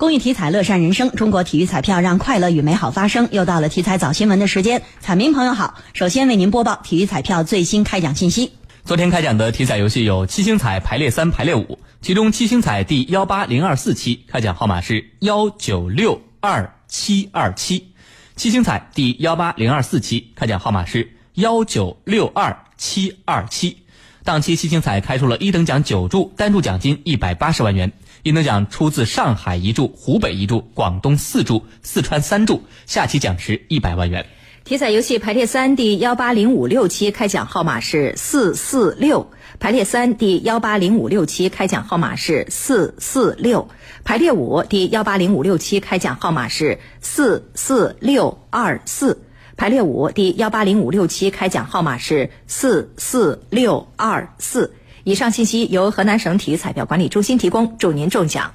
公益体彩，乐善人生。中国体育彩票让快乐与美好发生。又到了体彩早新闻的时间，彩民朋友好，首先为您播报体育彩票最新开奖信息。昨天开奖的体彩游戏有七星彩排列三、排列五，其中七星彩第幺八零二四期开奖号码是幺九六二七二七，七星彩第幺八零二四期开奖号码是幺九六二七二七。当期七星彩开出了一等奖九注，单注奖金一百八十万元。一等奖出自上海一注、湖北一注、广东四注、四川三注，下期奖池一百万元。体彩游戏排列三第幺八零五六期开奖号码是四四六，排列三第幺八零五六期开奖号码是四四六，排列五第幺八零五六期开奖号码是四四六二四，排列五第幺八零五六期开奖号码是四四六二四。以上信息由河南省体育彩票管理中心提供，祝您中奖。